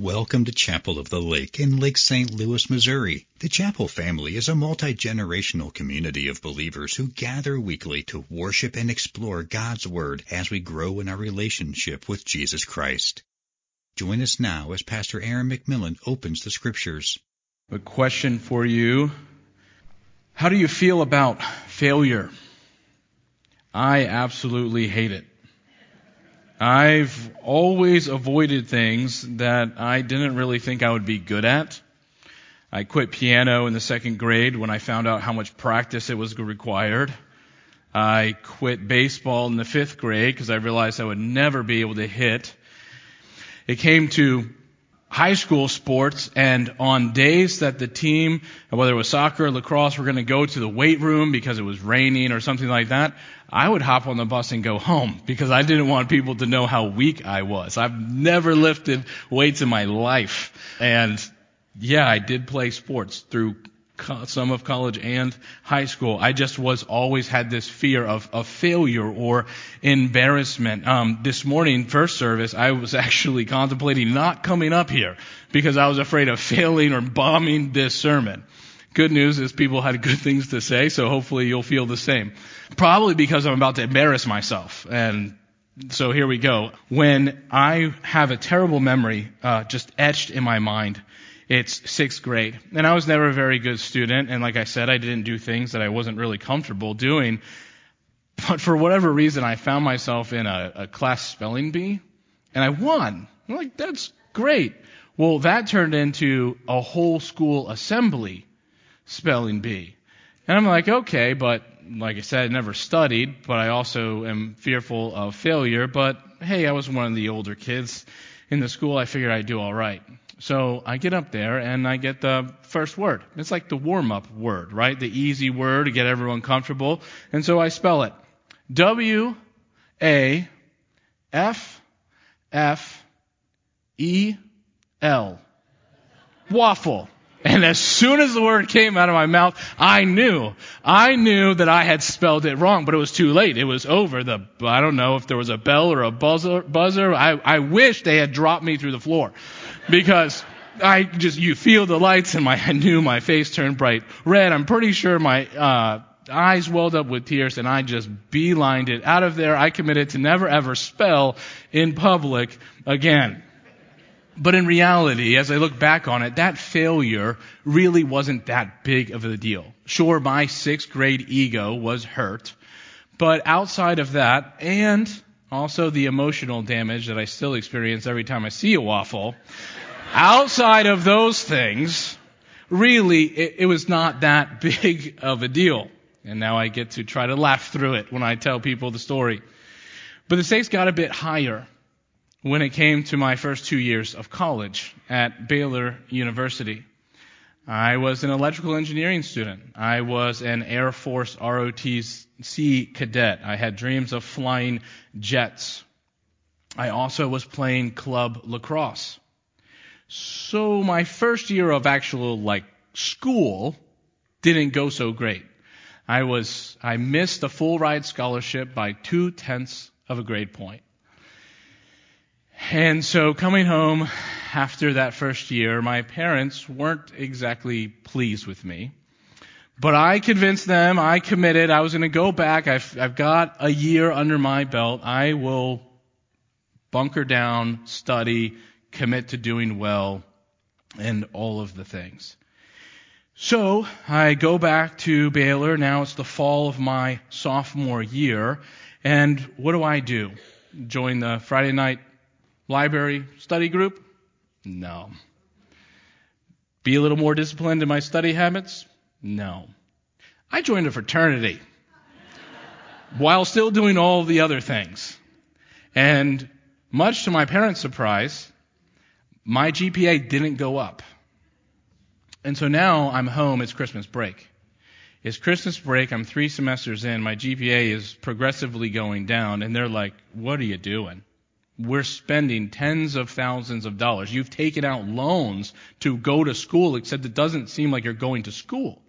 Welcome to Chapel of the Lake in Lake St. Louis, Missouri. The Chapel family is a multi-generational community of believers who gather weekly to worship and explore God's Word as we grow in our relationship with Jesus Christ. Join us now as Pastor Aaron McMillan opens the Scriptures. A question for you. How do you feel about failure? I absolutely hate it. I've always avoided things that I didn't really think I would be good at. I quit piano in the second grade when I found out how much practice it was required. I quit baseball in the fifth grade because I realized I would never be able to hit. It came to high school sports and on days that the team, whether it was soccer or lacrosse, were going to go to the weight room because it was raining or something like that, I would hop on the bus and go home because I didn't want people to know how weak I was. I've never lifted weights in my life. And yeah, I did play sports through some of college and high school. I just was always had this fear of, of failure or embarrassment. Um, this morning, first service, I was actually contemplating not coming up here because I was afraid of failing or bombing this sermon. Good news is people had good things to say, so hopefully you'll feel the same. Probably because I'm about to embarrass myself. And so here we go. When I have a terrible memory uh, just etched in my mind, it's sixth grade. And I was never a very good student. And like I said, I didn't do things that I wasn't really comfortable doing. But for whatever reason, I found myself in a, a class spelling bee and I won. I'm like, that's great. Well, that turned into a whole school assembly spelling bee. And I'm like, okay, but like I said, I never studied, but I also am fearful of failure. But hey, I was one of the older kids in the school. I figured I'd do all right. So I get up there and I get the first word. It's like the warm up word, right? The easy word to get everyone comfortable. And so I spell it. W A F F E L. Waffle. And as soon as the word came out of my mouth, I knew, I knew that I had spelled it wrong, but it was too late. It was over. The, I don't know if there was a bell or a buzzer, buzzer. I, I wish they had dropped me through the floor because I just, you feel the lights and my, I knew my face turned bright red. I'm pretty sure my, uh, eyes welled up with tears and I just beelined it out of there. I committed to never ever spell in public again. But in reality, as I look back on it, that failure really wasn't that big of a deal. Sure, my sixth grade ego was hurt, but outside of that, and also the emotional damage that I still experience every time I see a waffle, outside of those things, really, it, it was not that big of a deal. And now I get to try to laugh through it when I tell people the story. But the stakes got a bit higher when it came to my first two years of college at Baylor University. I was an electrical engineering student. I was an Air Force ROTC cadet. I had dreams of flying jets. I also was playing club lacrosse. So my first year of actual like school didn't go so great. I was, I missed a full ride scholarship by two tenths of a grade point. And so coming home after that first year, my parents weren't exactly pleased with me. But I convinced them, I committed, I was going to go back. I've, I've got a year under my belt. I will bunker down, study, commit to doing well, and all of the things. So I go back to Baylor. Now it's the fall of my sophomore year. And what do I do? Join the Friday night library study group? No. Be a little more disciplined in my study habits? No. I joined a fraternity while still doing all the other things. And much to my parents' surprise, my GPA didn't go up. And so now I'm home, it's Christmas break. It's Christmas break, I'm three semesters in, my GPA is progressively going down, and they're like, what are you doing? We're spending tens of thousands of dollars. You've taken out loans to go to school, except it doesn't seem like you're going to school.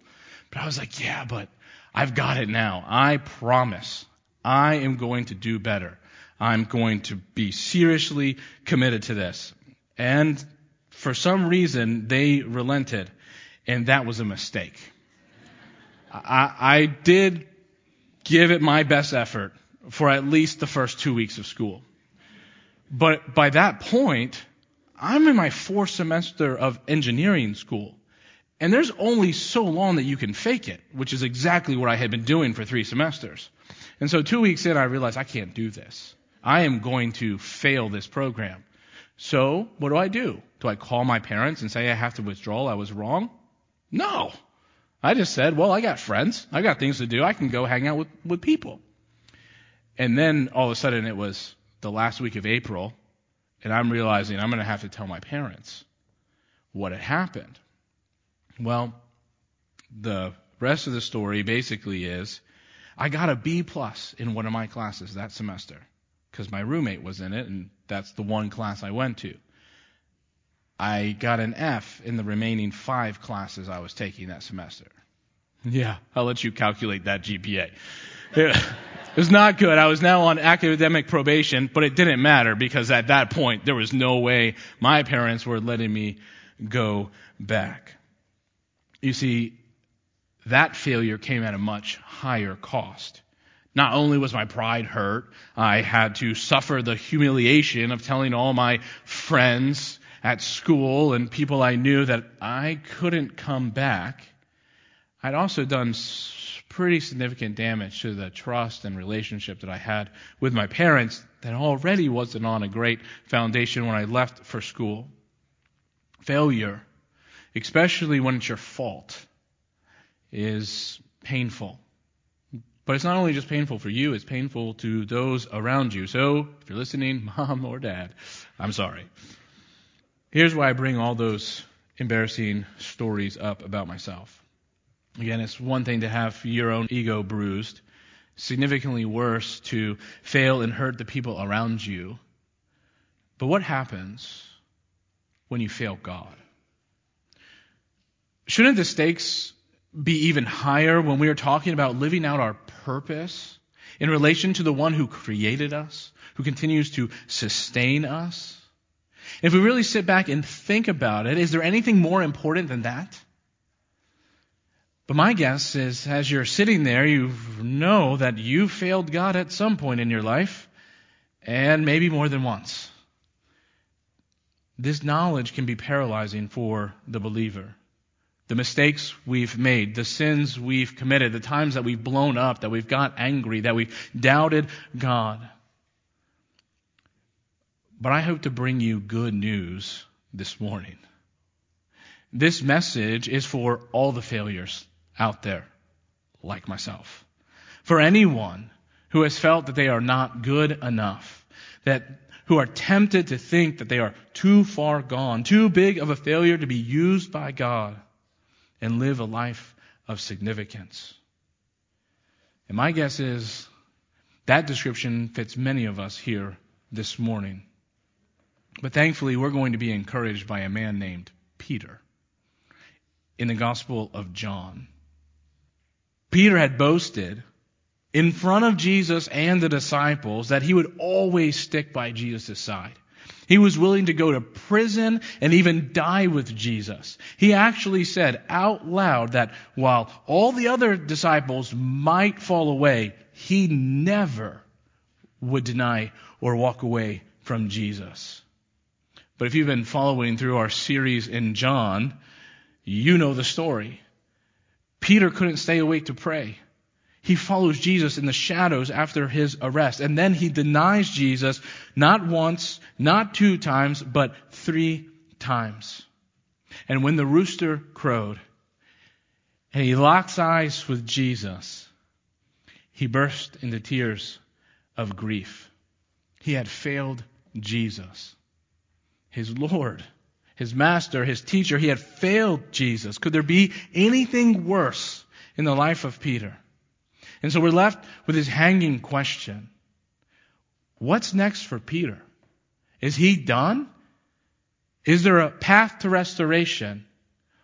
But I was like, yeah, but I've got it now. I promise I am going to do better. I'm going to be seriously committed to this. And for some reason, they relented, and that was a mistake. I, I did give it my best effort for at least the first two weeks of school. But by that point, I'm in my fourth semester of engineering school. And there's only so long that you can fake it, which is exactly what I had been doing for three semesters. And so two weeks in, I realized I can't do this. I am going to fail this program. So what do I do? Do I call my parents and say I have to withdraw? I was wrong? No. I just said, well, I got friends. I got things to do. I can go hang out with, with people. And then all of a sudden it was the last week of April, and I'm realizing I'm going to have to tell my parents what had happened. Well, the rest of the story basically is I got a B plus in one of my classes that semester because my roommate was in it, and that's the one class I went to. I got an F in the remaining five classes I was taking that semester. Yeah, I'll let you calculate that GPA. It was not good. I was now on academic probation, but it didn't matter because at that point there was no way my parents were letting me go back. You see, that failure came at a much higher cost. Not only was my pride hurt, I had to suffer the humiliation of telling all my friends at school and people I knew that I couldn't come back. I'd also done pretty significant damage to the trust and relationship that I had with my parents that already wasn't on a great foundation when I left for school. Failure, especially when it's your fault, is painful. But it's not only just painful for you, it's painful to those around you. So, if you're listening, mom or dad, I'm sorry. Here's why I bring all those embarrassing stories up about myself. Again, it's one thing to have your own ego bruised, significantly worse to fail and hurt the people around you. But what happens when you fail God? Shouldn't the stakes be even higher when we are talking about living out our purpose in relation to the one who created us, who continues to sustain us? If we really sit back and think about it, is there anything more important than that? But my guess is as you're sitting there, you know that you failed God at some point in your life, and maybe more than once. This knowledge can be paralyzing for the believer. The mistakes we've made, the sins we've committed, the times that we've blown up, that we've got angry, that we've doubted God. But I hope to bring you good news this morning. This message is for all the failures out there, like myself. For anyone who has felt that they are not good enough, that who are tempted to think that they are too far gone, too big of a failure to be used by God and live a life of significance. And my guess is that description fits many of us here this morning. But thankfully, we're going to be encouraged by a man named Peter in the Gospel of John. Peter had boasted in front of Jesus and the disciples that he would always stick by Jesus' side. He was willing to go to prison and even die with Jesus. He actually said out loud that while all the other disciples might fall away, he never would deny or walk away from Jesus. But if you've been following through our series in John, you know the story. Peter couldn't stay awake to pray. He follows Jesus in the shadows after his arrest. And then he denies Jesus not once, not two times, but three times. And when the rooster crowed and he locks eyes with Jesus, he burst into tears of grief. He had failed Jesus his Lord, his master, his teacher. He had failed Jesus. Could there be anything worse in the life of Peter? And so we're left with this hanging question. What's next for Peter? Is he done? Is there a path to restoration?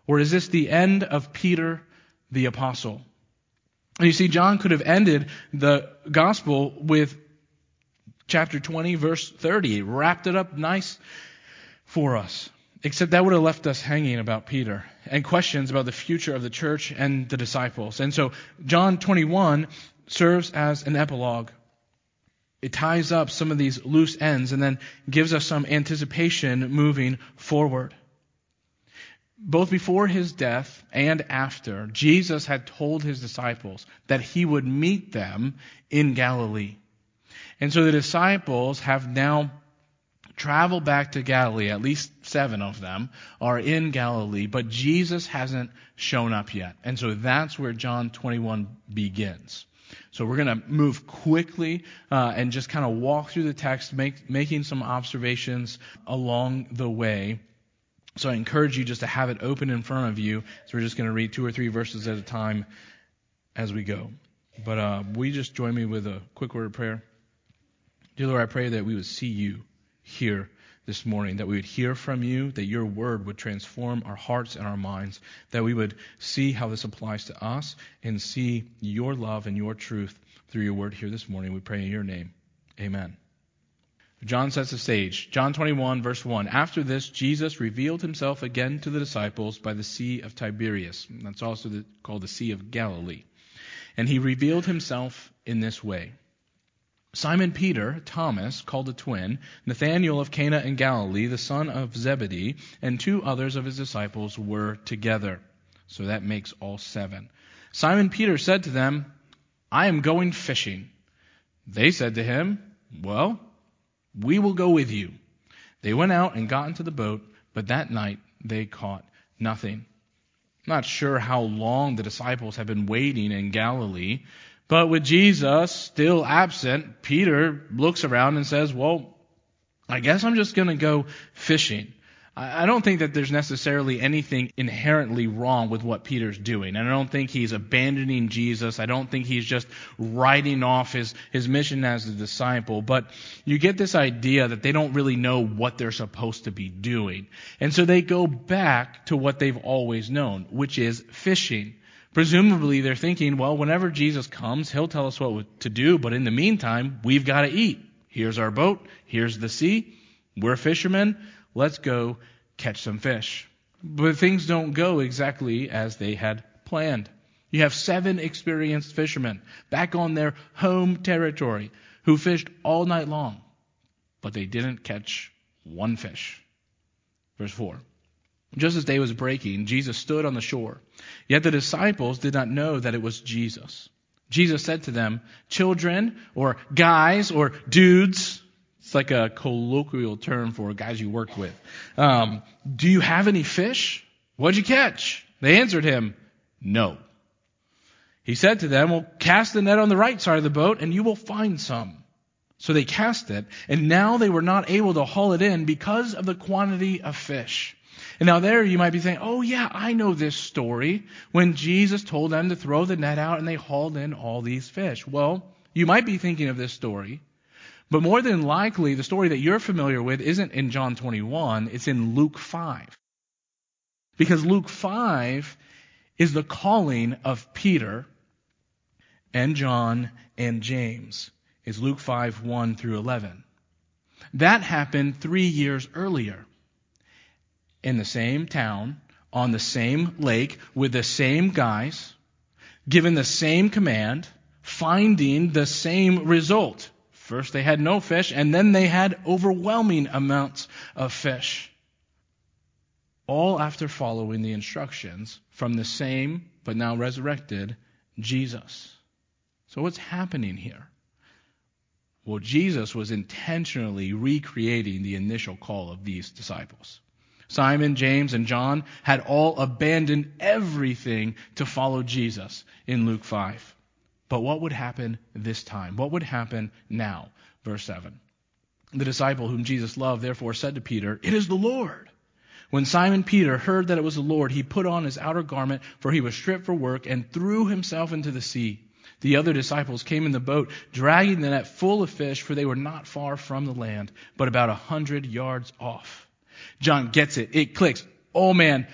Or is this the end of Peter the apostle? And you see, John could have ended the gospel with chapter 20, verse 30. He wrapped it up nice for us. Except that would have left us hanging about Peter and questions about the future of the church and the disciples. And so John 21 serves as an epilogue. It ties up some of these loose ends and then gives us some anticipation moving forward. Both before his death and after, Jesus had told his disciples that he would meet them in Galilee. And so the disciples have now traveled back to Galilee. At least seven of them are in Galilee, but Jesus hasn't shown up yet. And so that's where John 21 begins. So we're going to move quickly uh, and just kind of walk through the text, make, making some observations along the way. So I encourage you just to have it open in front of you. So we're just going to read two or three verses at a time as we go. But uh, we just join me with a quick word of prayer? Dear Lord, I pray that we would see you here this morning, that we would hear from you, that your word would transform our hearts and our minds, that we would see how this applies to us and see your love and your truth through your word here this morning. We pray in your name. Amen. John sets the stage. John 21, verse 1. After this, Jesus revealed himself again to the disciples by the Sea of Tiberias. That's also the, called the Sea of Galilee. And he revealed himself in this way. Simon Peter, Thomas, called a twin, Nathanael of Cana in Galilee, the son of Zebedee, and two others of his disciples were together. So that makes all seven. Simon Peter said to them, I am going fishing. They said to him, Well, we will go with you. They went out and got into the boat, but that night they caught nothing. not sure how long the disciples have been waiting in Galilee but with Jesus still absent, Peter looks around and says, Well, I guess I'm just going to go fishing. I don't think that there's necessarily anything inherently wrong with what Peter's doing. And I don't think he's abandoning Jesus. I don't think he's just writing off his, his mission as a disciple. But you get this idea that they don't really know what they're supposed to be doing. And so they go back to what they've always known, which is fishing. Presumably, they're thinking, well, whenever Jesus comes, he'll tell us what to do, but in the meantime, we've got to eat. Here's our boat. Here's the sea. We're fishermen. Let's go catch some fish. But things don't go exactly as they had planned. You have seven experienced fishermen back on their home territory who fished all night long, but they didn't catch one fish. Verse 4. Just as day was breaking, Jesus stood on the shore. Yet the disciples did not know that it was Jesus. Jesus said to them, Children, or guys, or dudes, it's like a colloquial term for guys you work with. Um, do you have any fish? What'd you catch? They answered him, No. He said to them, Well, cast the net on the right side of the boat, and you will find some. So they cast it, and now they were not able to haul it in because of the quantity of fish. And now there you might be saying, oh yeah, I know this story when Jesus told them to throw the net out and they hauled in all these fish. Well, you might be thinking of this story, but more than likely the story that you're familiar with isn't in John 21, it's in Luke 5. Because Luke 5 is the calling of Peter and John and James. Is Luke 5, 1 through 11. That happened three years earlier in the same town, on the same lake, with the same guys, given the same command, finding the same result. First they had no fish, and then they had overwhelming amounts of fish. All after following the instructions from the same, but now resurrected, Jesus. So what's happening here? Well, Jesus was intentionally recreating the initial call of these disciples. Simon, James, and John had all abandoned everything to follow Jesus in Luke 5. But what would happen this time? What would happen now? Verse 7. The disciple whom Jesus loved therefore said to Peter, It is the Lord. When Simon Peter heard that it was the Lord, he put on his outer garment, for he was stripped for work, and threw himself into the sea. The other disciples came in the boat, dragging the net full of fish, for they were not far from the land, but about a hundred yards off. John gets it. It clicks. Oh man,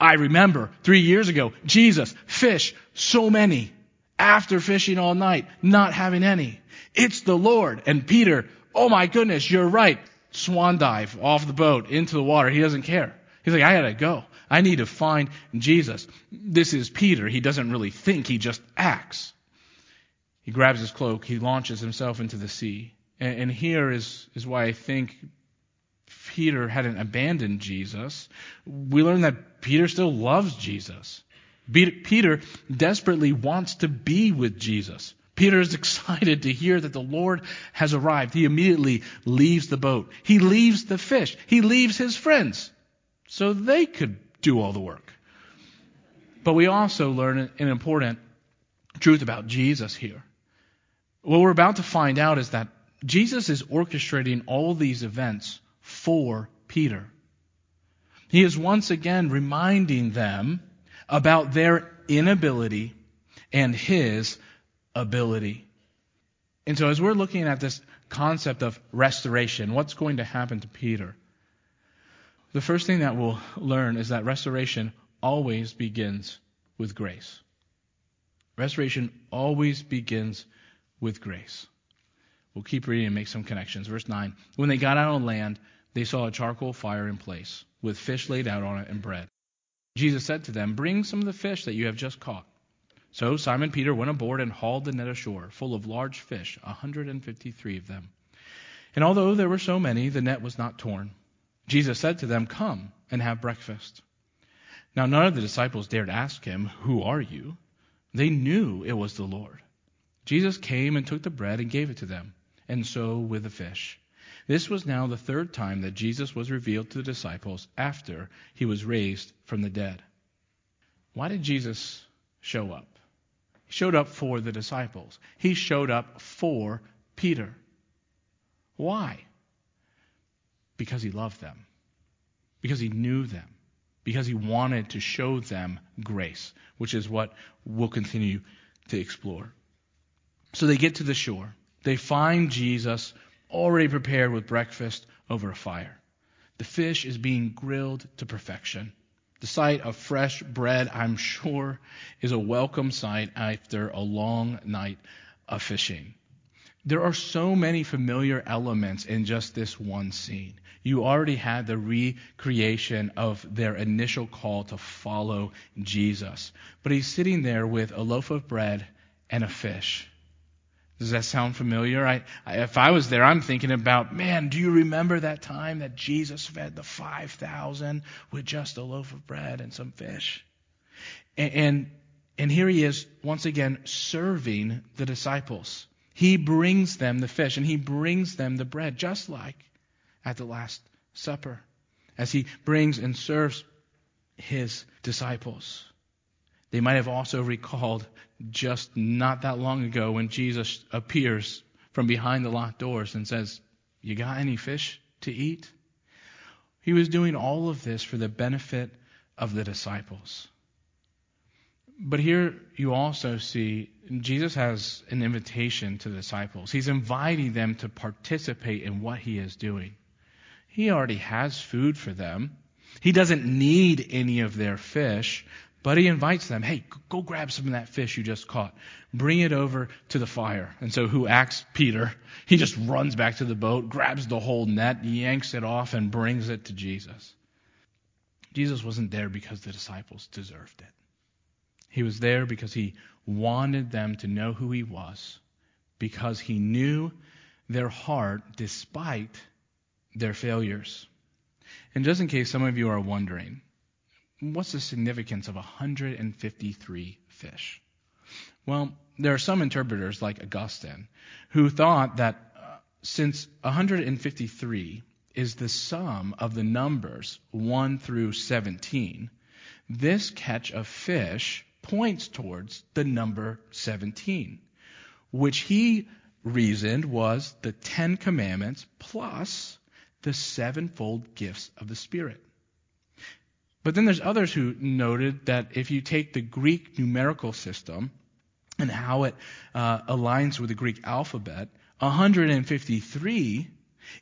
I remember three years ago, Jesus, fish, so many. After fishing all night, not having any. It's the Lord. And Peter, oh my goodness, you're right. swan dive off the boat into the water. He doesn't care. He's like, I gotta go. I need to find Jesus. This is Peter. He doesn't really think, he just acts. He grabs his cloak, he launches himself into the sea. And, here is, is why I think Peter hadn't abandoned Jesus. We learn that Peter still loves Jesus. Peter desperately wants to be with Jesus. Peter is excited to hear that the Lord has arrived. He immediately leaves the boat. He leaves the fish. He leaves his friends so they could do all the work. But we also learn an important truth about Jesus here. What we're about to find out is that Jesus is orchestrating all these events for Peter. He is once again reminding them about their inability and his ability. And so, as we're looking at this concept of restoration, what's going to happen to Peter? The first thing that we'll learn is that restoration always begins with grace. Restoration always begins with grace. We'll keep reading and make some connections. Verse 9 When they got out on land, they saw a charcoal fire in place, with fish laid out on it and bread. Jesus said to them, Bring some of the fish that you have just caught. So Simon Peter went aboard and hauled the net ashore, full of large fish, a 153 of them. And although there were so many, the net was not torn. Jesus said to them, Come and have breakfast. Now none of the disciples dared ask him, Who are you? They knew it was the Lord. Jesus came and took the bread and gave it to them, and so with the fish. This was now the third time that Jesus was revealed to the disciples after he was raised from the dead. Why did Jesus show up? He showed up for the disciples. He showed up for Peter. Why? Because he loved them. Because he knew them. Because he wanted to show them grace, which is what we'll continue to explore. So they get to the shore. They find Jesus already prepared with breakfast over a fire. The fish is being grilled to perfection. The sight of fresh bread, I'm sure, is a welcome sight after a long night of fishing. There are so many familiar elements in just this one scene. You already had the recreation of their initial call to follow Jesus. But he's sitting there with a loaf of bread and a fish. Does that sound familiar? I, I, if I was there, I'm thinking about, man, do you remember that time that Jesus fed the 5,000 with just a loaf of bread and some fish? And, and, and here he is, once again, serving the disciples. He brings them the fish and he brings them the bread, just like at the Last Supper, as he brings and serves his disciples. They might have also recalled just not that long ago when Jesus appears from behind the locked doors and says, You got any fish to eat? He was doing all of this for the benefit of the disciples. But here you also see Jesus has an invitation to the disciples. He's inviting them to participate in what he is doing. He already has food for them. He doesn't need any of their fish, but he invites them, hey, go grab some of that fish you just caught. Bring it over to the fire. And so who acts? Peter. He just runs back to the boat, grabs the whole net, yanks it off, and brings it to Jesus. Jesus wasn't there because the disciples deserved it. He was there because he wanted them to know who he was, because he knew their heart despite their failures. And just in case some of you are wondering, what's the significance of 153 fish? Well, there are some interpreters like Augustine who thought that uh, since 153 is the sum of the numbers 1 through 17, this catch of fish points towards the number 17, which he reasoned was the Ten Commandments plus the sevenfold gifts of the Spirit. But then there's others who noted that if you take the Greek numerical system and how it uh, aligns with the Greek alphabet, 153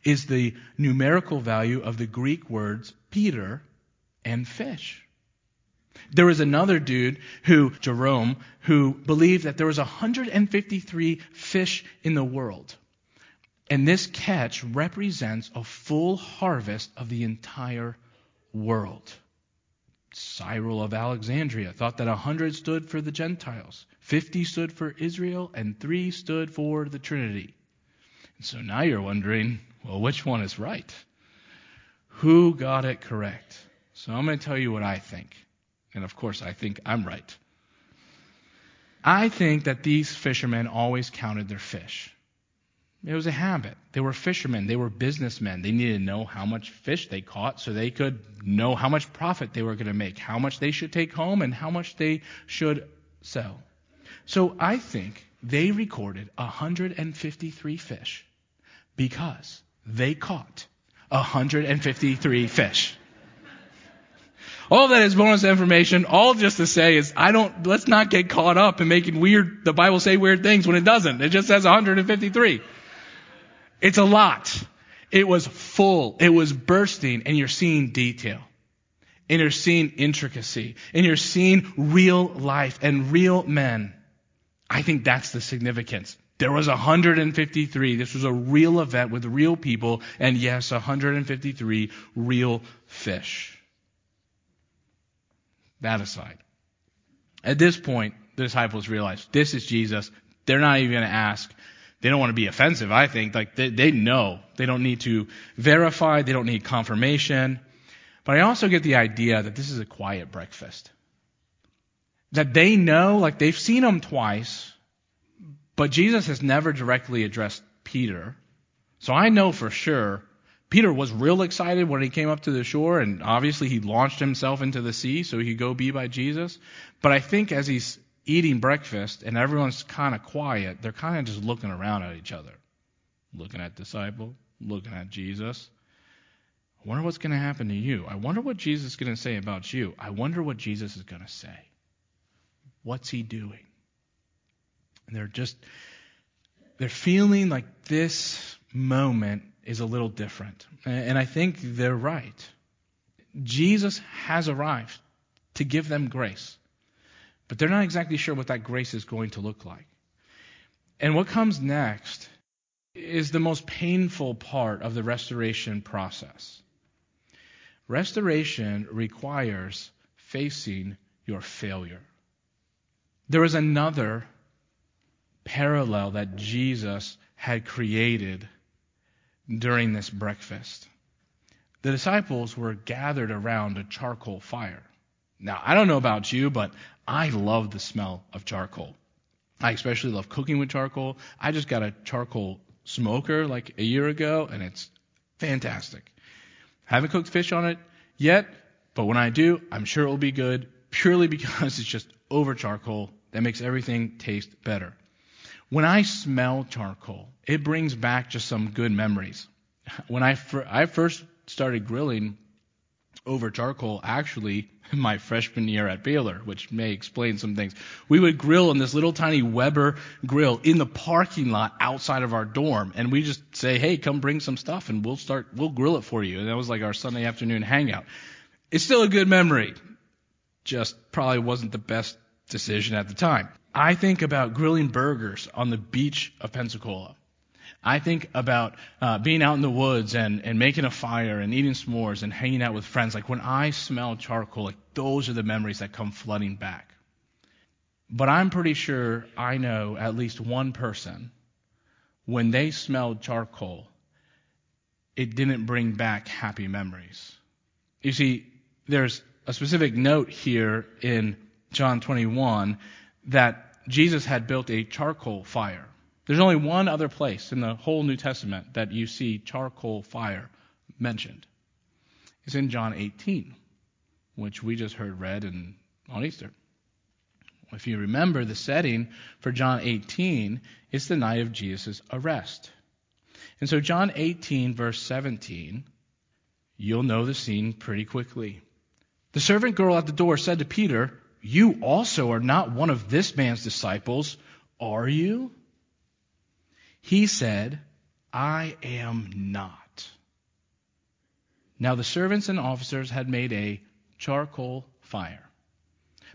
is the numerical value of the Greek words Peter and fish. There was another dude who, Jerome, who believed that there was 153 fish in the world. And this catch represents a full harvest of the entire world. Cyril of Alexandria thought that a 100 stood for the Gentiles, 50 stood for Israel, and 3 stood for the Trinity. And so now you're wondering, well, which one is right? Who got it correct? So I'm going to tell you what I think. And of course, I think I'm right. I think that these fishermen always counted their fish. It was a habit. They were fishermen. They were businessmen. They needed to know how much fish they caught so they could know how much profit they were going to make, how much they should take home, and how much they should sell. So I think they recorded 153 fish because they caught 153 fish. All that is bonus information. All just to say is, I don't, let's not get caught up in making weird, the Bible say weird things when it doesn't. It just says 153. It's a lot. It was full. It was bursting and you're seeing detail. And you're seeing intricacy. And you're seeing real life and real men. I think that's the significance. There was 153. This was a real event with real people. And yes, 153 real fish. That aside. At this point, the disciples realize this is Jesus. They're not even going to ask. They don't want to be offensive, I think. Like, they, they know. They don't need to verify. They don't need confirmation. But I also get the idea that this is a quiet breakfast. That they know, like, they've seen him twice, but Jesus has never directly addressed Peter. So I know for sure Peter was real excited when he came up to the shore, and obviously he launched himself into the sea so he could go be by Jesus. But I think as he's eating breakfast and everyone's kind of quiet, they're kind of just looking around at each other, looking at disciple, looking at Jesus. I wonder what's going to happen to you. I wonder what Jesus is going to say about you. I wonder what Jesus is going to say. What's he doing? And they're just they're feeling like this moment is a little different. And I think they're right. Jesus has arrived to give them grace. But they're not exactly sure what that grace is going to look like. And what comes next is the most painful part of the restoration process. Restoration requires facing your failure. There is another parallel that Jesus had created during this breakfast. The disciples were gathered around a charcoal fire. Now, I don't know about you, but I love the smell of charcoal. I especially love cooking with charcoal. I just got a charcoal smoker like a year ago, and it's fantastic. Haven't cooked fish on it yet, but when I do, I'm sure it will be good purely because it's just over charcoal that makes everything taste better. When I smell charcoal, it brings back just some good memories. When I, I first started grilling over charcoal, actually, my freshman year at Baylor, which may explain some things. We would grill in this little tiny Weber grill in the parking lot outside of our dorm, and we just say, "Hey, come bring some stuff, and we'll start. We'll grill it for you." And that was like our Sunday afternoon hangout. It's still a good memory, just probably wasn't the best decision at the time. I think about grilling burgers on the beach of Pensacola. I think about uh, being out in the woods and, and making a fire and eating s'mores and hanging out with friends. Like when I smell charcoal, like those are the memories that come flooding back. But I'm pretty sure I know at least one person when they smelled charcoal, it didn't bring back happy memories. You see, there's a specific note here in John 21 that Jesus had built a charcoal fire. There's only one other place in the whole New Testament that you see charcoal fire mentioned. It's in John 18, which we just heard read in, on Easter. If you remember the setting for John 18, it's the night of Jesus' arrest. And so, John 18, verse 17, you'll know the scene pretty quickly. The servant girl at the door said to Peter, You also are not one of this man's disciples, are you? He said, I am not. Now the servants and officers had made a charcoal fire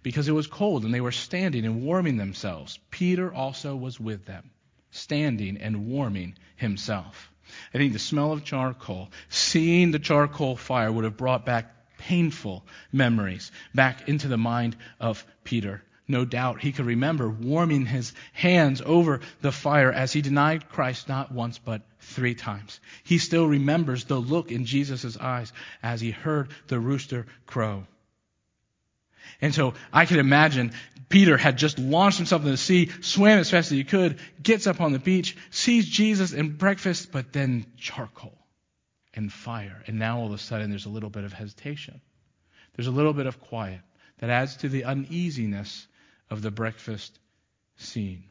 because it was cold and they were standing and warming themselves. Peter also was with them. standing and warming himself. I think the smell of charcoal, seeing the charcoal fire, would have brought back painful memories back into the mind of Peter. No doubt he could remember warming his hands over the fire as he denied Christ not once but three times. He still remembers the look in Jesus' eyes as he heard the rooster crow. And so I can imagine Peter had just launched himself into the sea, swam as fast as he could, gets up on the beach, sees Jesus and breakfast, but then charcoal and fire. And now all of a sudden there's a little bit of hesitation. There's a little bit of quiet that adds to the uneasiness of the breakfast scene.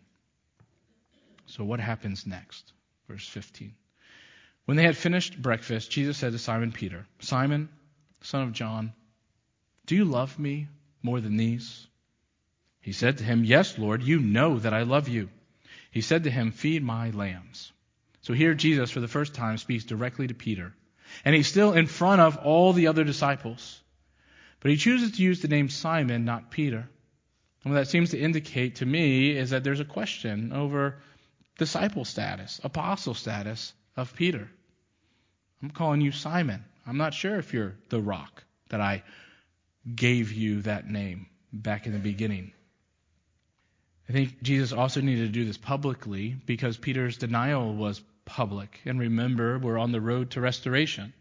So what happens next? Verse 15. When they had finished breakfast, Jesus said to Simon Peter, Simon, son of John, do you love me more than these? He said to him, Yes, Lord, you know that I love you. He said to him, Feed my lambs. So here Jesus, for the first time, speaks directly to Peter. And he's still in front of all the other disciples. But he chooses to use the name Simon, not Peter. And what that seems to indicate to me is that there's a question over disciple status, apostle status of Peter. I'm calling you Simon. I'm not sure if you're the rock that I gave you that name back in the beginning. I think Jesus also needed to do this publicly because Peter's denial was public. And remember, we're on the road to restoration.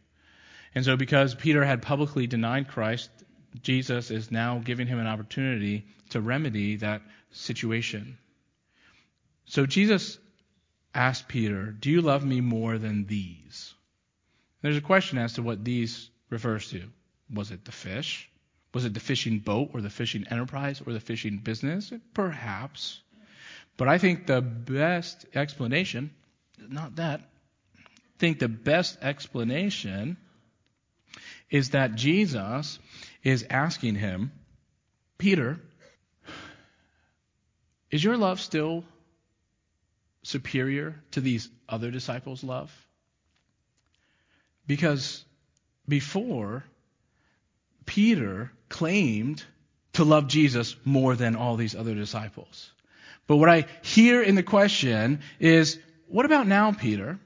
And so, because Peter had publicly denied Christ, Jesus is now giving him an opportunity to remedy that situation. So, Jesus asked Peter, Do you love me more than these? There's a question as to what these refers to. Was it the fish? Was it the fishing boat or the fishing enterprise or the fishing business? Perhaps. But I think the best explanation, not that, I think the best explanation is that Jesus is asking him, Peter, is your love still superior to these other disciples' love? Because before, Peter claimed to love Jesus more than all these other disciples. But what I hear in the question is, what about now, Peter?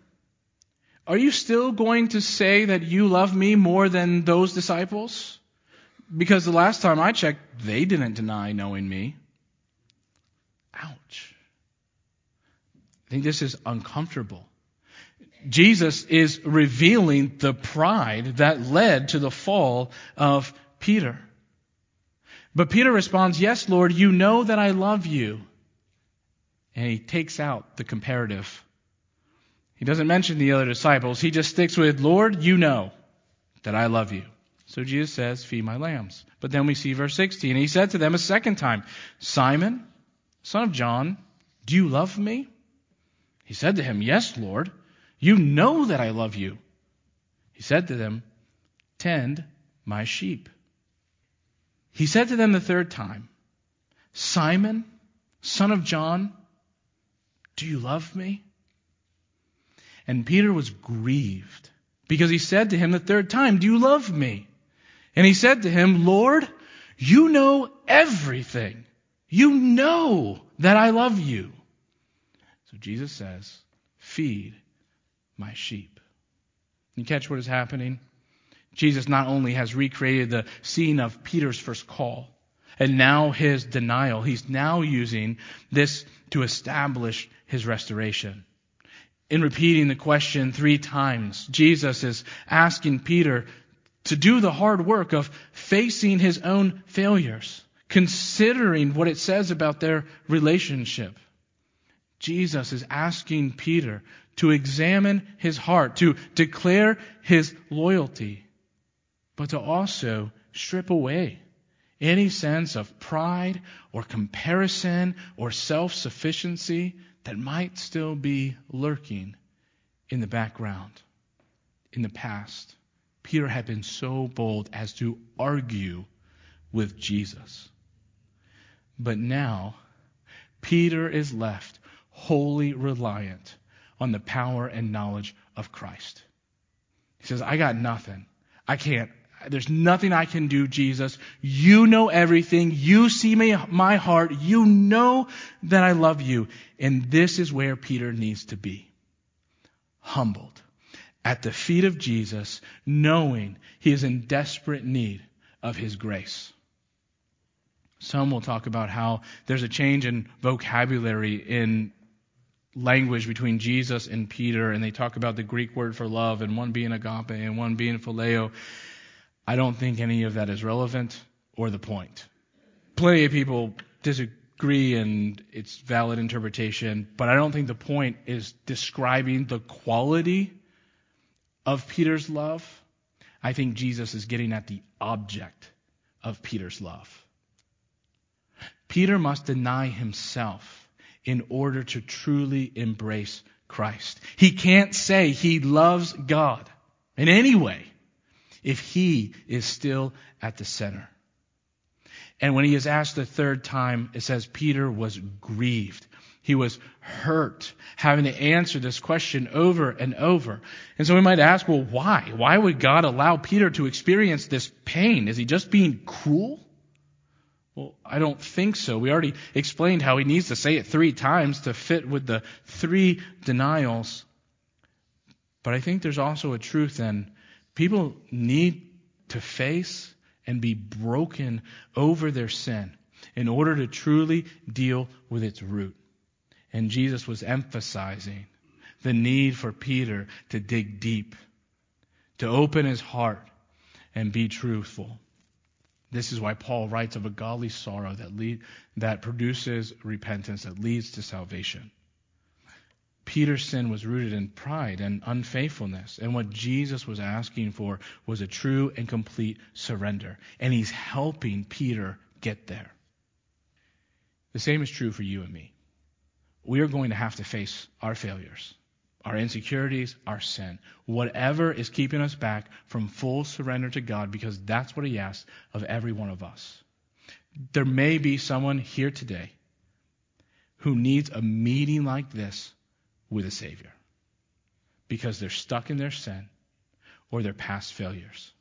Are you still going to say that you love me more than those disciples? Because the last time I checked, they didn't deny knowing me. Ouch. I think this is uncomfortable. Jesus is revealing the pride that led to the fall of Peter. But Peter responds, Yes, Lord, you know that I love you. And he takes out the comparative. He doesn't mention the other disciples. He just sticks with, Lord, you know that I love you. So Jesus says, Feed my lambs. But then we see verse 16. He said to them a second time, Simon, son of John, do you love me? He said to him, Yes, Lord. You know that I love you. He said to them, Tend my sheep. He said to them the third time, Simon, son of John, do you love me? And Peter was grieved because he said to him the third time, Do you love me? And he said to him, Lord, you know everything. You know that I love you. So Jesus says, Feed my sheep. You catch what is happening? Jesus not only has recreated the scene of Peter's first call and now his denial, he's now using this to establish his restoration. In repeating the question three times, Jesus is asking Peter to do the hard work of facing his own failures, considering what it says about their relationship. Jesus is asking Peter to examine his heart, to declare his loyalty, but to also strip away any sense of pride or comparison or self sufficiency that might still be lurking in the background, in the past. Peter had been so bold as to argue with Jesus. But now, Peter is left wholly reliant on the power and knowledge of Christ. He says, I got nothing. I can't, There's nothing I can do, Jesus. You know everything. You see me, my heart. You know that I love you. And this is where Peter needs to be. Humbled at the feet of Jesus, knowing he is in desperate need of his grace. Some will talk about how there's a change in vocabulary in language between Jesus and Peter, and they talk about the Greek word for love and one being agape and one being phileo. I don't think any of that is relevant or the point. Plenty of people disagree and it's valid interpretation, but I don't think the point is describing the quality of Peter's love. I think Jesus is getting at the object of Peter's love. Peter must deny himself in order to truly embrace Christ. He can't say he loves God in any way if he is still at the center. And when he is asked the third time, it says Peter was grieved. He was hurt having to answer this question over and over. And so we might ask, well, why? Why would God allow Peter to experience this pain? Is he just being cruel? Well, I don't think so. We already explained how he needs to say it three times to fit with the three denials. But I think there's also a truth then. People need to face and be broken over their sin in order to truly deal with its root. And Jesus was emphasizing the need for Peter to dig deep, to open his heart and be truthful. This is why Paul writes of a godly sorrow that, lead, that produces repentance, that leads to salvation. Peter's sin was rooted in pride and unfaithfulness. And what Jesus was asking for was a true and complete surrender. And he's helping Peter get there. The same is true for you and me. We are going to have to face our failures our insecurities, our sin, whatever is keeping us back from full surrender to God, because that's what He asks of every one of us. There may be someone here today who needs a meeting like this with a Savior because they're stuck in their sin or their past failures.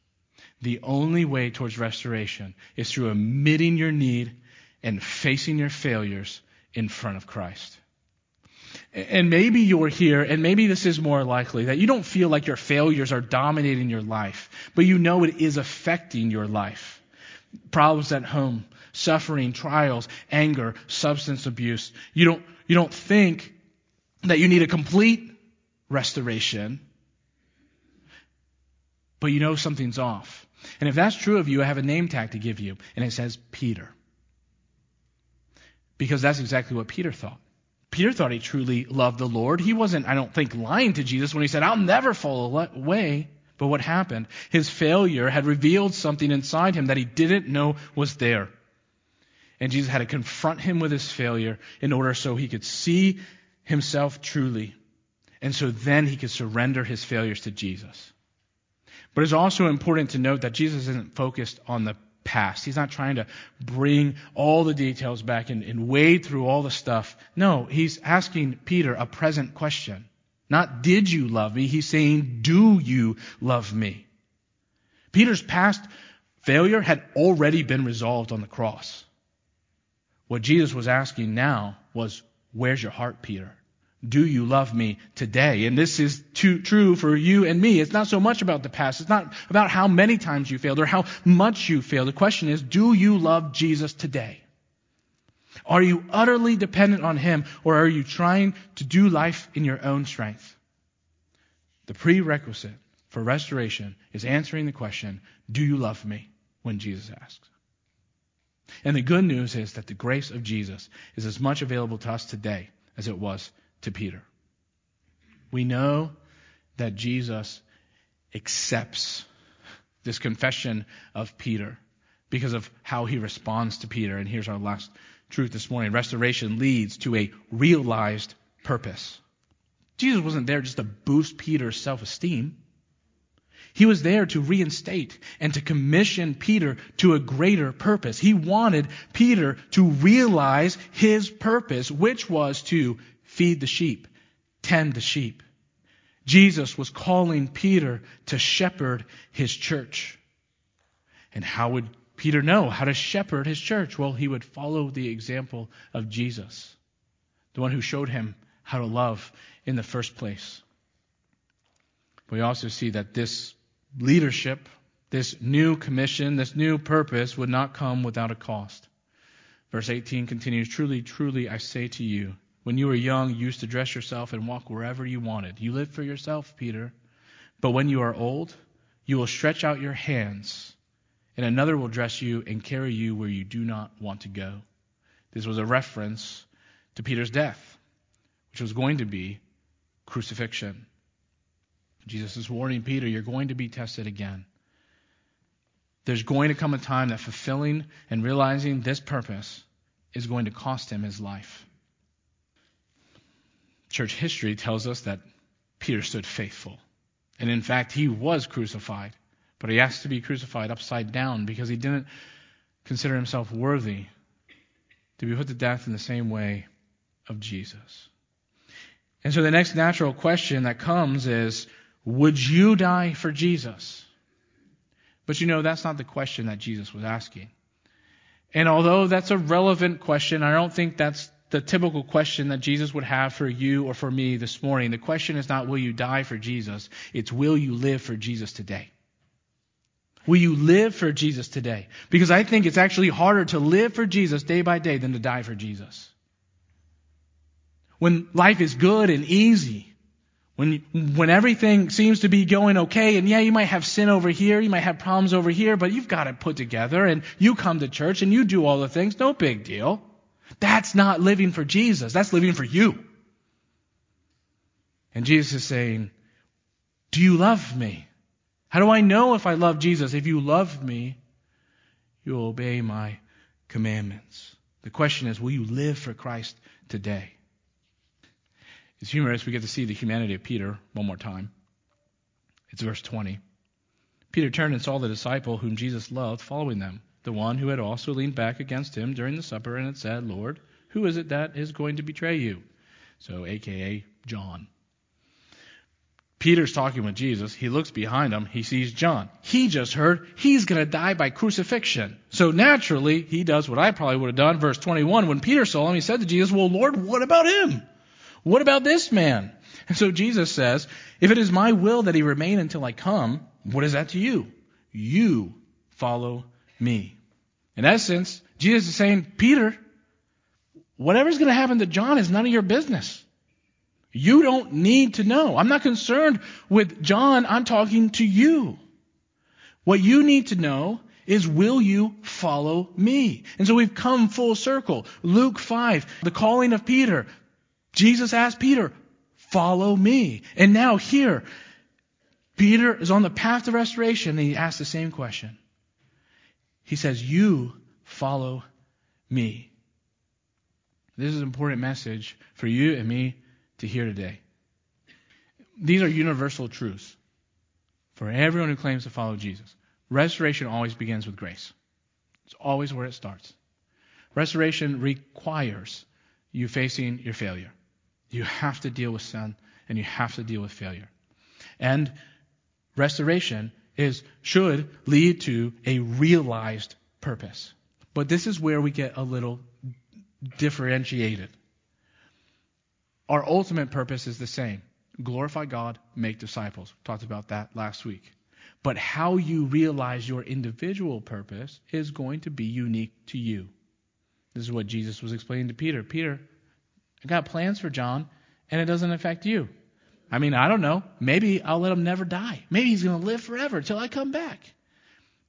The only way towards restoration is through admitting your need and facing your failures in front of Christ. And maybe you're here, and maybe this is more likely, that you don't feel like your failures are dominating your life, but you know it is affecting your life. Problems at home, suffering, trials, anger, substance abuse. You don't, you don't think that you need a complete restoration, but you know something's off. And if that's true of you, I have a name tag to give you, and it says Peter. Because that's exactly what Peter thought. Peter thought he truly loved the Lord. He wasn't, I don't think, lying to Jesus when he said, I'll never fall away. But what happened? His failure had revealed something inside him that he didn't know was there. And Jesus had to confront him with his failure in order so he could see himself truly. And so then he could surrender his failures to Jesus. But it's also important to note that Jesus isn't focused on the past. He's not trying to bring all the details back and, and wade through all the stuff. No, he's asking Peter a present question. Not did you love me? He's saying, do you love me? Peter's past failure had already been resolved on the cross. What Jesus was asking now was, where's your heart, Peter? Do you love me today? And this is too, true for you and me. It's not so much about the past. It's not about how many times you failed or how much you failed. The question is, do you love Jesus today? Are you utterly dependent on Him or are you trying to do life in your own strength? The prerequisite for restoration is answering the question, do you love me? When Jesus asks. And the good news is that the grace of Jesus is as much available to us today as it was to Peter. We know that Jesus accepts this confession of Peter because of how he responds to Peter. And here's our last truth this morning restoration leads to a realized purpose. Jesus wasn't there just to boost Peter's self esteem. He was there to reinstate and to commission Peter to a greater purpose. He wanted Peter to realize his purpose, which was to feed the sheep, tend the sheep. Jesus was calling Peter to shepherd his church. And how would Peter know how to shepherd his church? Well, he would follow the example of Jesus, the one who showed him how to love in the first place. We also see that this leadership, this new commission, this new purpose would not come without a cost. Verse 18 continues Truly, truly, I say to you, when you were young, you used to dress yourself and walk wherever you wanted. You lived for yourself, Peter. But when you are old, you will stretch out your hands and another will dress you and carry you where you do not want to go. This was a reference to Peter's death, which was going to be crucifixion. Jesus is warning Peter, you're going to be tested again. There's going to come a time that fulfilling and realizing this purpose is going to cost him his life. Church history tells us that Peter stood faithful. And in fact, he was crucified. But he asked to be crucified upside down because he didn't consider himself worthy to be put to death in the same way of Jesus. And so the next natural question that comes is Would you die for Jesus? But you know, that's not the question that Jesus was asking. And although that's a relevant question, I don't think that's the typical question that Jesus would have for you or for me this morning. The question is not, will you die for Jesus? It's, will you live for Jesus today? Will you live for Jesus today? Because I think it's actually harder to live for Jesus day by day than to die for Jesus. When life is good and easy, when, when everything seems to be going okay, and yeah, you might have sin over here, you might have problems over here, but you've got it put together, and you come to church and you do all the things, no big deal. That's not living for Jesus, that's living for you. And Jesus is saying, Do you love me? How do I know if I love Jesus? If you love me, you will obey my commandments. The question is, will you live for Christ today? It's humorous. We get to see the humanity of Peter one more time. It's verse 20. Peter turned and saw the disciple whom Jesus loved following them, the one who had also leaned back against him during the supper and had said, Lord, who is it that is going to betray you? So, aka John. Peter's talking with Jesus. He looks behind him. He sees John. He just heard he's going to die by crucifixion. So naturally, he does what I probably would have done. Verse 21, when Peter saw him, he said to Jesus, Well, Lord, what about him? What about this man? And so Jesus says, If it is my will that he remain until I come, what is that to you? You follow me. In essence, Jesus is saying, Peter, whatever's going to happen to John is none of your business. You don't need to know. I'm not concerned with John. I'm talking to you. What you need to know is will you follow me? And so we've come full circle. Luke 5, the calling of Peter. Jesus asked Peter, follow me. And now here, Peter is on the path to restoration and he asks the same question. He says, you follow me. This is an important message for you and me to hear today. These are universal truths for everyone who claims to follow Jesus. Restoration always begins with grace, it's always where it starts. Restoration requires you facing your failure. You have to deal with sin and you have to deal with failure. And restoration is should lead to a realized purpose. But this is where we get a little differentiated. Our ultimate purpose is the same glorify God, make disciples. Talked about that last week. But how you realize your individual purpose is going to be unique to you. This is what Jesus was explaining to Peter. Peter, I got plans for John, and it doesn't affect you. I mean, I don't know. Maybe I'll let him never die. Maybe he's going to live forever till I come back.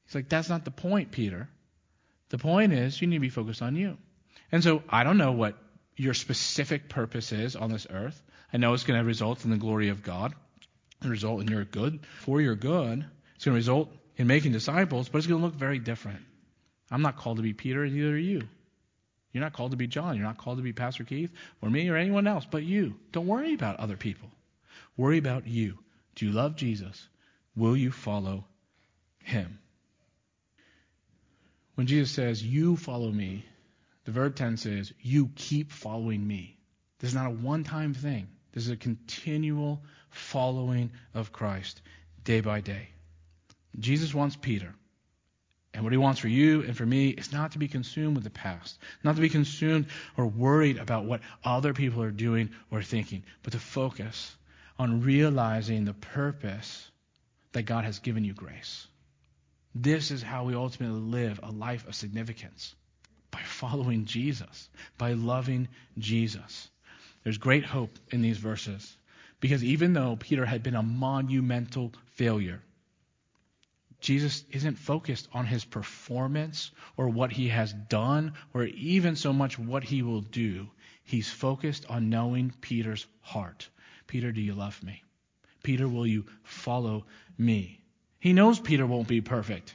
He's like, that's not the point, Peter. The point is you need to be focused on you. And so I don't know what your specific purpose is on this earth. I know it's going to result in the glory of God, result in your good. For your good, it's going to result in making disciples, but it's going to look very different. I'm not called to be Peter, and neither are you. You're not called to be John. You're not called to be Pastor Keith or me or anyone else but you. Don't worry about other people. Worry about you. Do you love Jesus? Will you follow him? When Jesus says, You follow me, the verb tense is, you keep following me. This is not a one time thing. This is a continual following of Christ day by day. Jesus wants Peter And what he wants for you and for me is not to be consumed with the past, not to be consumed or worried about what other people are doing or thinking, but to focus on realizing the purpose that God has given you grace. This is how we ultimately live a life of significance by following Jesus, by loving Jesus. There's great hope in these verses because even though Peter had been a monumental failure, Jesus isn't focused on his performance or what he has done or even so much what he will do. He's focused on knowing Peter's heart. Peter, do you love me? Peter, will you follow me? He knows Peter won't be perfect.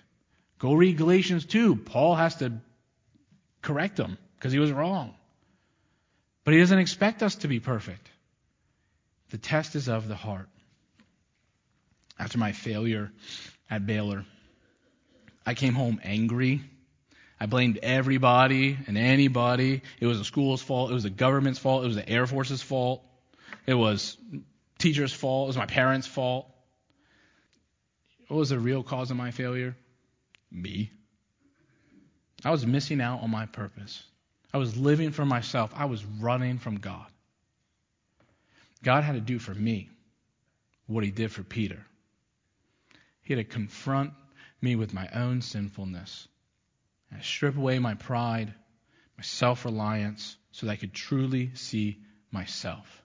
Go read Galatians 2. Paul has to correct him because he was wrong. But he doesn't expect us to be perfect. The test is of the heart. After my failure at Baylor. I came home angry. I blamed everybody and anybody. It was the school's fault. It was the government's fault. It was the Air Force's fault. It was teacher's fault. It was my parents' fault. What was the real cause of my failure? Me. I was missing out on my purpose. I was living for myself. I was running from God. God had to do for me what he did for Peter. He had to confront me with my own sinfulness and strip away my pride, my self reliance, so that I could truly see myself.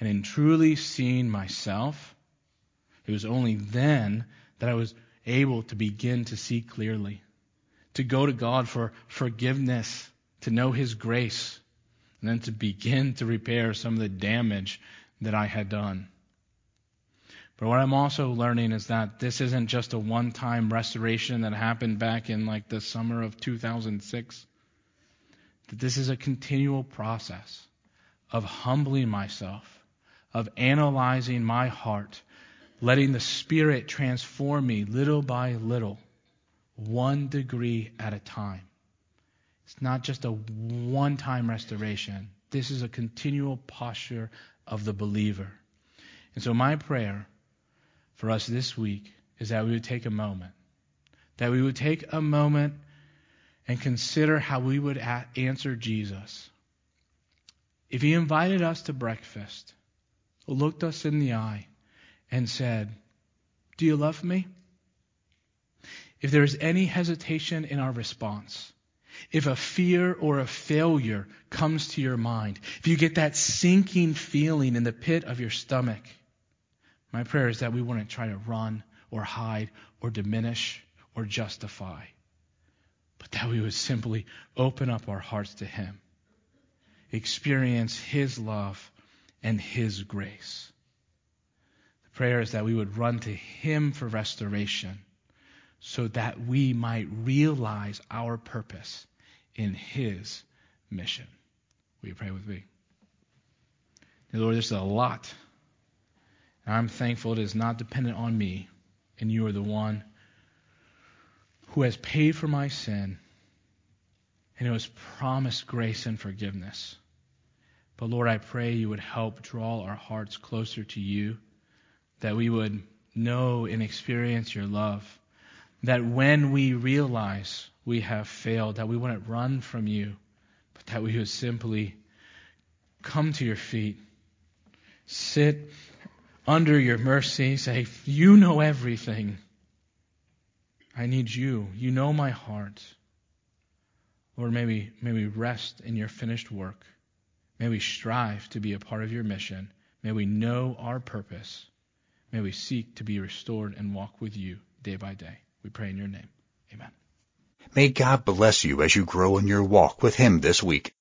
And in truly seeing myself, it was only then that I was able to begin to see clearly, to go to God for forgiveness, to know His grace, and then to begin to repair some of the damage that I had done. But what I'm also learning is that this isn't just a one time restoration that happened back in like the summer of 2006. That this is a continual process of humbling myself, of analyzing my heart, letting the Spirit transform me little by little, one degree at a time. It's not just a one time restoration. This is a continual posture of the believer. And so, my prayer for us this week is that we would take a moment. That we would take a moment and consider how we would answer Jesus. If he invited us to breakfast, looked us in the eye, and said, Do you love me? If there is any hesitation in our response, if a fear or a failure comes to your mind, if you get that sinking feeling in the pit of your stomach, my prayer is that we wouldn't try to run or hide or diminish or justify, but that we would simply open up our hearts to Him, experience His love and His grace. The prayer is that we would run to Him for restoration so that we might realize our purpose in His mission. Will you pray with me? Dear Lord, there's a lot and I'm thankful it is not dependent on me, and you are the one who has paid for my sin and who has promised grace and forgiveness. But Lord, I pray you would help draw our hearts closer to you, that we would know and experience your love, that when we realize we have failed, that we wouldn't run from you, but that we would simply come to your feet, sit under your mercy, say, You know everything. I need you. You know my heart. Lord, may we, may we rest in your finished work. May we strive to be a part of your mission. May we know our purpose. May we seek to be restored and walk with you day by day. We pray in your name. Amen. May God bless you as you grow in your walk with Him this week.